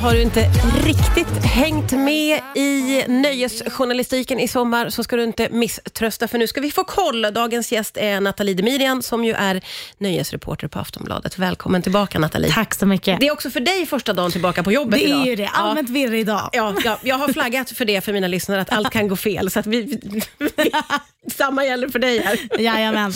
Har du inte riktigt hängt med i nöjesjournalistiken i sommar så ska du inte misströsta för nu ska vi få koll. Dagens gäst är Nathalie Demirian som ju är nöjesreporter på Aftonbladet. Välkommen tillbaka Nathalie. Tack så mycket. Det är också för dig första dagen tillbaka på jobbet Det idag. är ju det. Allmänt virr idag. Ja, ja, jag har flaggat för det för mina lyssnare, att allt kan gå fel. Så att vi, vi, samma gäller för dig här. Jajamän.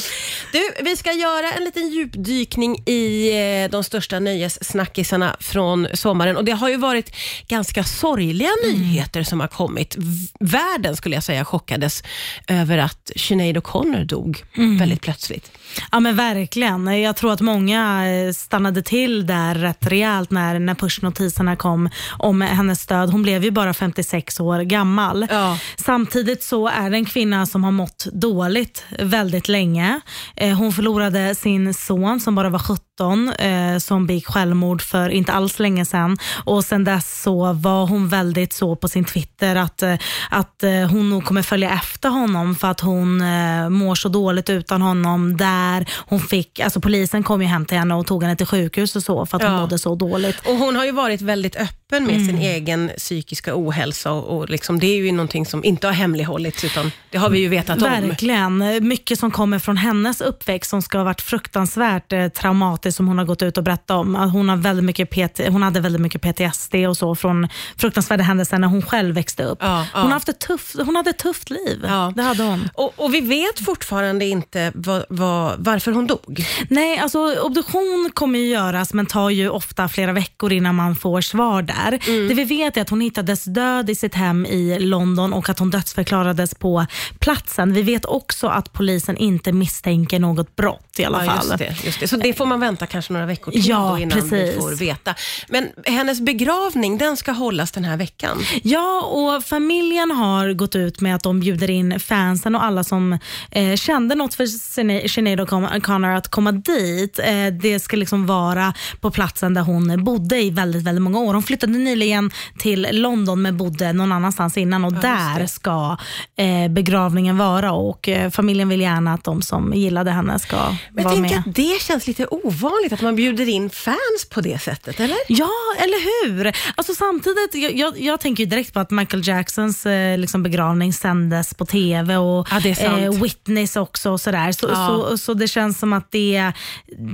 Du, vi ska göra en liten djupdykning i eh, de största nöjessnackisarna från sommaren. Och Det har ju varit ganska sorgliga nyheter som har kommit. Världen, skulle jag säga, chockades över att Sinead O'Connor dog väldigt plötsligt. Ja men verkligen. Jag tror att många eh, stannade till där rätt rejält när, när pushnotiserna kom om hennes död. Hon blev ju bara 56 år gammal. Ja. Samtidigt så är det en kvinna som har mått dåligt väldigt länge. Eh, hon förlorade sin son som bara var 17 eh, som begick självmord för inte alls länge sedan. Och sen dess så var hon väldigt så på sin Twitter att, eh, att eh, hon nog kommer följa efter honom för att hon eh, mår så dåligt utan honom. Där hon fick, alltså polisen kom ju hem till henne och tog henne till sjukhus och så för att hon Ja. mådde så dåligt. Och Hon har ju varit väldigt öppen med sin egen psykiska ohälsa och, och liksom, det är ju någonting som inte har hemlighållits, utan det har vi ju vetat om. Verkligen. Mycket som kommer från hennes uppväxt som ska ha varit fruktansvärt eh, traumatiskt som hon har gått ut och berättat om. Att Hon, har väldigt mycket PT, hon hade väldigt mycket PTSD och så från fruktansvärda händelser när hon själv växte upp. Ja, ja. Hon, har haft ett tufft, hon hade ett tufft liv. Ja. Det hade hon. Och, och vi vet fortfarande inte vad, vad, varför hon dog. Nej, alltså obduktion kommer ju göras men tar ju ofta flera veckor innan man får svar där. Mm. Det vi vet är att hon hittades död i sitt hem i London och att hon dödsförklarades på platsen. Vi vet också att polisen inte misstänker något brott i alla fall. just det, just det. Så det får man vänta kanske några veckor till Ja, då innan vi precis. får veta. Men hennes begravning, den ska hållas den här veckan. Ja, och familjen har gått ut med att de bjuder in fansen och alla som eh, kände något för Sinead O'Connor att komma dit. Eh, det ska liksom vara på platsen där hon bodde i väldigt, väldigt många år. Hon flyttade nyligen till London men bodde någon annanstans innan och där ska eh, begravningen vara och eh, familjen vill gärna att de som gillade henne ska Men vara med. att det känns lite ovanligt att man bjuder in fans på det sättet, eller? Ja, eller hur? Alltså samtidigt, jag, jag, jag tänker direkt på att Michael Jacksons eh, liksom begravning sändes på TV och Ja, eh, Witness också. Och sådär. Så, Ja. så, så det känns som att det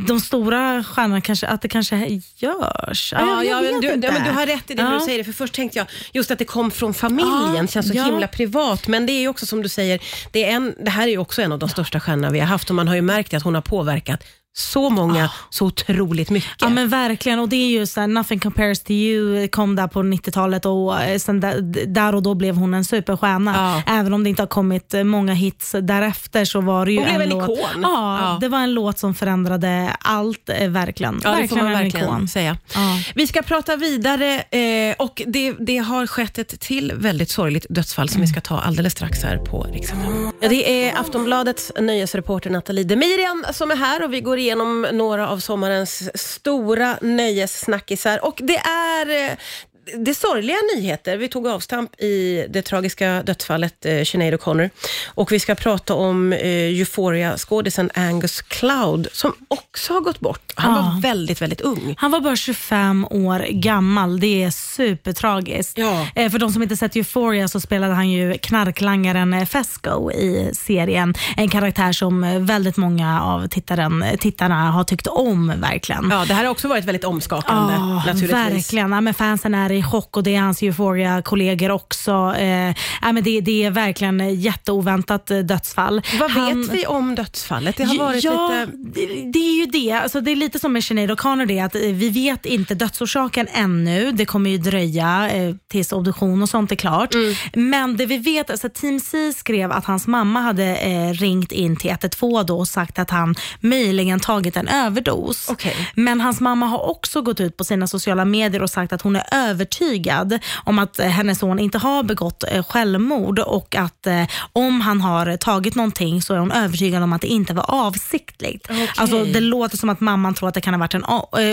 de stora stjärnorna, kanske, att det kanske görs. Ja, jag men du, ja, men du har rätt i det när Ja. du säger det, för först tänkte jag just att det kom från familjen, Ja, känns så ja. himla privat. Men det är ju också som du säger, det, är en, det här är ju också en av de största stjärnorna vi har haft och man har ju märkt att hon har påverkat så många så otroligt mycket. Ja men verkligen och det är ju såhär, Nothing compares to you kom där på 90-talet och eh, sen där, där och då blev hon en superstjärna. Ja. Även om det inte har kommit eh, många hits därefter så var det ju Hon blev en, en låt. ikon. Ja, Ja. det var en låt som förändrade allt eh, verkligen. Ja, det får verkligen man en verkligen ikon. säga. Vi ska prata vidare eh, och det, det har skett ett till väldigt sorgligt dödsfall som vi ska ta alldeles strax här på Riksdagen. Ja, det är Aftonbladets nöjesreporter Nathalie Demirian som är här och vi går igenom några av sommarens stora nöjessnackisar. Och det är eh, det är sorgliga nyheter. Vi tog avstamp i det tragiska dödsfallet eh, Sinead O'Connor. Och vi ska prata om eh, Euphoria-skådisen Angus Cloud som också har gått bort. Han Ja. var väldigt, väldigt ung. Han var bara 25 år gammal. Det är supertragiskt. Ja. Eh, för de som inte sett Euphoria så spelade han ju knarklangaren eh, Fesco i serien. En karaktär som eh, väldigt många av tittaren, tittarna har tyckt om verkligen. Ja, det här har också varit väldigt omskakande Ja, naturligtvis. verkligen. Ja, men fansen är i chock och det är hans Euphoria-kollegor också. Eh, ja, men det, det är verkligen jätteoväntat eh, dödsfall. Vad Han- vet vi om dödsfallet? Det har varit ja, lite... det, är ju det. Alltså, det är lite som med Sinead O'Connor, det, att eh, vi vet inte dödsorsaken ännu. Det kommer ju dröja eh, tills obduktion och sånt är klart. Mm. Men det vi vet, alltså, Team C skrev att hans mamma hade eh, ringt in till 112 då och sagt att han möjligen tagit en överdos. Okej. Men hans mamma har också gått ut på sina sociala medier och sagt att hon är övertygad om att eh, hennes son inte har begått eh, självmord och att eh, om han har tagit någonting så är hon övertygad om att det inte var avsiktligt. Okej. Alltså, det låter som att mamman tror att det kan ha varit en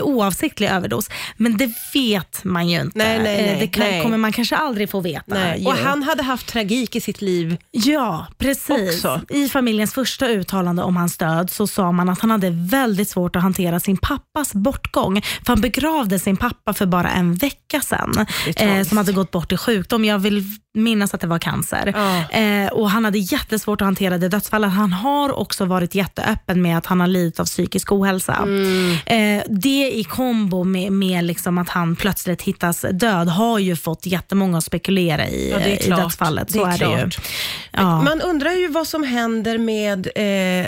oavsiktlig överdos, men det vet man ju inte. Nej, nej, nej, det kan, kommer man kanske aldrig få veta. Och han hade haft tragik i sitt liv. Ja, precis. Också. I familjens första uttalande om hans död så sa man att han hade väldigt svårt att hantera sin pappas bortgång. För han begravde sin pappa för bara en vecka sedan. Är Eh, som hade gått bort i sjukdom. Jag vill minnas att det var cancer. Ja. Eh, och Han hade jättesvårt att hantera det dödsfallet. Han har också varit jätteöppen med att han har lidit av psykisk ohälsa. Mm. Eh, det i kombo med, med liksom att han plötsligt hittas död har ju fått jättemånga att spekulera i, Ja, i dödsfallet. Så Det är är, det klart. Ja. Man undrar ju vad som händer med eh, eh,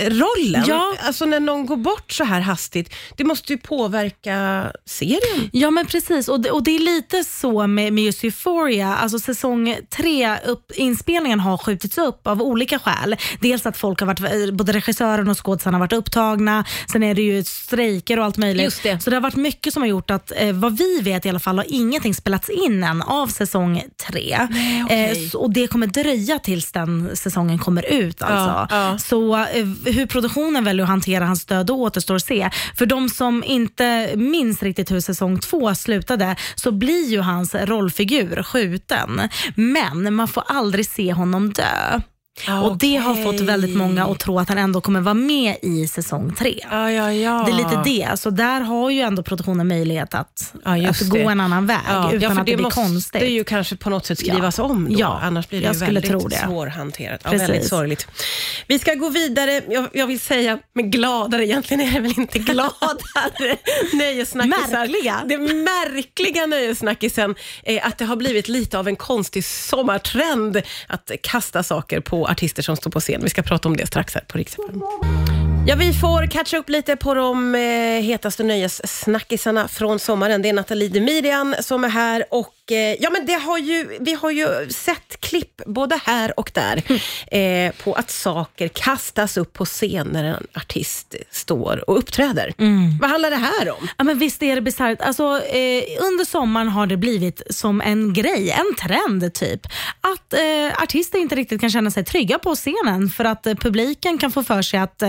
rollen. Ja. Alltså när någon går bort så här hastigt. Det måste ju påverka serien. Ja men precis och det, och det är lite så med, med just Euphoria. Alltså säsong tre, upp, inspelningen har skjutits upp av olika skäl. Dels att folk har varit, både regissören och skådisarna har varit upptagna. Sen är det ju strejker och allt möjligt. Just det. Så det har varit mycket som har gjort att, eh, vad vi vet i alla fall, har ingenting spelats in än av säsong tre. Nej, okej. eh, och det kommer dröja tills den säsongen kommer ut. Alltså. Ja, ja. Så eh, hur produktionen väljer att hantera hans död då återstår att se. För de som inte minns riktigt hur säsong två slutade så blir ju hans rollfigur skjuten. Men man får aldrig se honom dö. Och Det har fått väldigt många att tro att han ändå kommer vara med i säsong tre. Ja, ja, ja. Det är lite det. Så där har ju ändå produktionen möjlighet att, just att gå det. en annan väg Ja, utan ja, för att det, blir måste konstigt. ju kanske på något sätt skrivas om då. Ja, Annars blir det jag ju väldigt tro det. svårhanterat. Ja, väldigt sorgligt. Vi ska gå vidare. Jag, jag vill säga med gladare, egentligen är det väl inte gladare nöjessnackisar. Märkliga. Det märkliga nöjessnackisen är att det har blivit lite av en konstig sommartrend att kasta saker på artister som står på scen. Vi ska prata om det strax här på Riksfem. Ja, vi får catcha upp lite på de eh, hetaste nöjessnackisarna från sommaren. Det är Nathalie Demirian som är här och eh, ja, men det har ju, vi har ju sett klipp både här och där eh, på att saker kastas upp på scen när en artist står och uppträder. Vad handlar det här om? Ja, men visst är det bisarrt. Alltså, eh, under sommaren har det blivit som en grej, en trend typ. Att eh, artister inte riktigt kan känna sig trygga på scenen för att eh, publiken kan få för sig att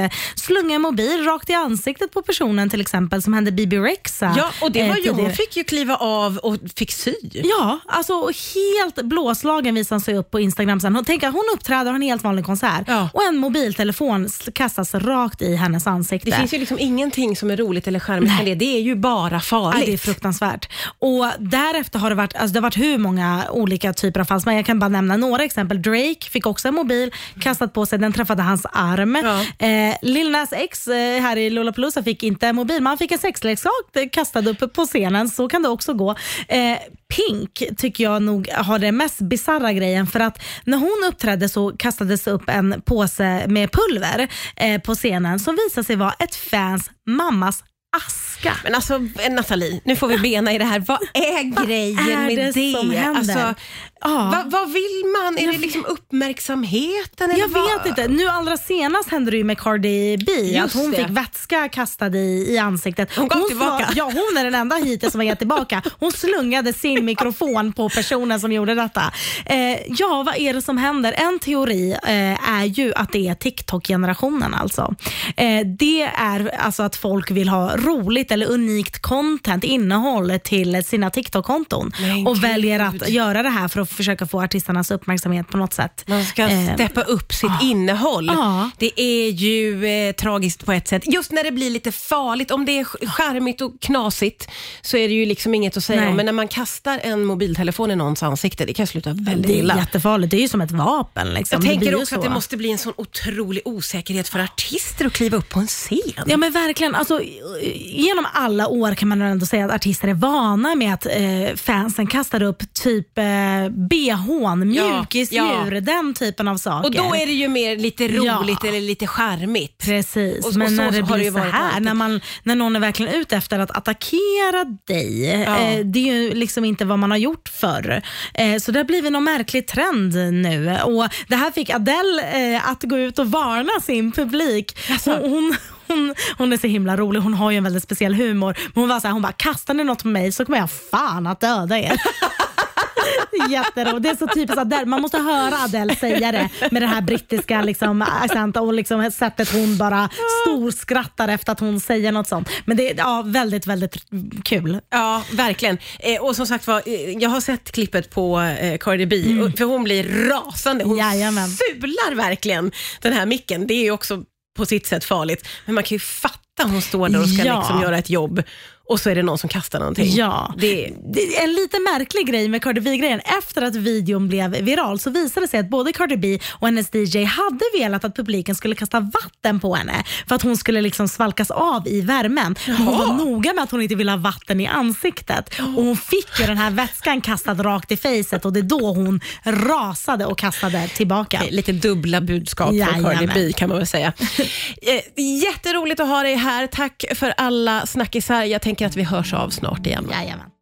slunga en mobil rakt i ansiktet på personen till exempel som hände Bibi Rexa. Ja, och det eh, var ju, hon fick ju kliva av och fick sy. Ja, alltså helt blåslagen visade han sig upp på Instagram sen. Hon, tänk att hon uppträder har en helt vanlig konsert Ja. och en mobiltelefon kastas rakt i hennes ansikte. Det finns ju liksom ingenting som är roligt eller charmigt med det. Det är ju bara Ja, farligt. det är fruktansvärt. Och därefter har det varit, alltså det har varit hur många olika typer av fall. Men jag kan bara nämna några exempel. Drake fick också en mobil kastat på sig, den träffade hans arm. Ja. Eh, Lil Nas X eh, här i Lollapalooza fick inte mobil, men han fick en sexleksak kastad upp på scenen. Så kan det också gå. Eh, Pink tycker jag nog har den mest bizarra grejen för att när hon uppträdde så kastades upp en påse med pulver eh, på scenen som visade sig vara ett fans mammas aska. Men alltså Nathalie, nu får vi bena i det här. Vad är grejen är med det det? som händer? Alltså, Ja. vad, vad vill man? Är Jag det liksom uppmärksamheten? Eller Jag vad? vet inte. Nu allra senast hände det ju med Cardi B. Just att hon det. fick vätska kastad i, i ansiktet. Hon slå- tillbaka. Ja, hon är den enda hittills som har gett tillbaka. Hon slungade sin mikrofon på personen som gjorde detta. Eh, ja, vad är det som händer? En teori eh, är ju att det är TikTok-generationen. Alltså. Eh, det är alltså att folk vill ha roligt eller unikt content, innehåll till sina TikTok-konton och väljer att göra det här för att försöka få artisternas uppmärksamhet på något sätt. Man ska Eh, steppa upp sitt innehåll. Ja. Det är ju eh, tragiskt på ett sätt. Just när det blir lite farligt, om det är charmigt och knasigt så är det ju liksom inget att säga om. Men när man kastar en mobiltelefon i någons ansikte, det kan sluta väldigt Det är illa. jättefarligt. Det är ju som ett vapen. Liksom. Jag tänker också så. att det måste bli en sån otrolig osäkerhet för artister att kliva upp på en scen. Ja men verkligen. Alltså, genom alla år kan man ändå säga att artister är vana med att eh, fansen kastar upp typ eh, bhn, Ja, mjukisdjur, ja. den typen av saker. Och då är det ju mer lite roligt eller lite charmigt. Precis, Och- och men så- när det har det blir så här, alltid. när, man, när någon är verkligen ute efter att attackera dig, eh, det är ju liksom inte vad man har gjort förr. Eh, så det har blivit någon märklig trend nu. Och Det här fick Adele eh, att gå ut och varna sin publik. Hon, hon, hon, hon är så himla rolig, hon har ju en väldigt speciell humor. Men hon var så här, hon bara, kastar ni något på mig så kommer jag fan att döda er. Jätteroligt. Det är så typiskt Adele. Man måste höra Adele säga det med den här brittiska liksom, accenten och liksom sättet hon bara storskrattar efter att hon säger något sånt. Men det är ja, väldigt, väldigt kul. Ja, verkligen. Eh, och som sagt var, eh, jag har sett klippet på eh, Cardi B, och, för hon blir rasande. Hon Mm. Jajamän. sular verkligen den här micken. Det är ju också på sitt sätt farligt, men man kan ju fatta hon står där och ska Ja. liksom göra ett jobb och så är det någon som kastar någonting. Ja. Det, Det är en lite märklig grej med Cardi B-grejen. Efter att videon blev viral så visade det sig att både Cardi B och hennes DJ hade velat att publiken skulle kasta vatten på henne för att hon skulle liksom svalkas av i värmen. Men Hon var noga med att hon inte ville ha vatten i ansiktet och hon fick ju den här vätskan kastad rakt i facet och det är då hon rasade och kastade tillbaka. Lite dubbla budskap från. Cardi B kan man väl säga. Eh, Jätteroligt att ha dig här. Tack för alla snackisar. Jag tänker att vi hörs av snart igen. Jajamän.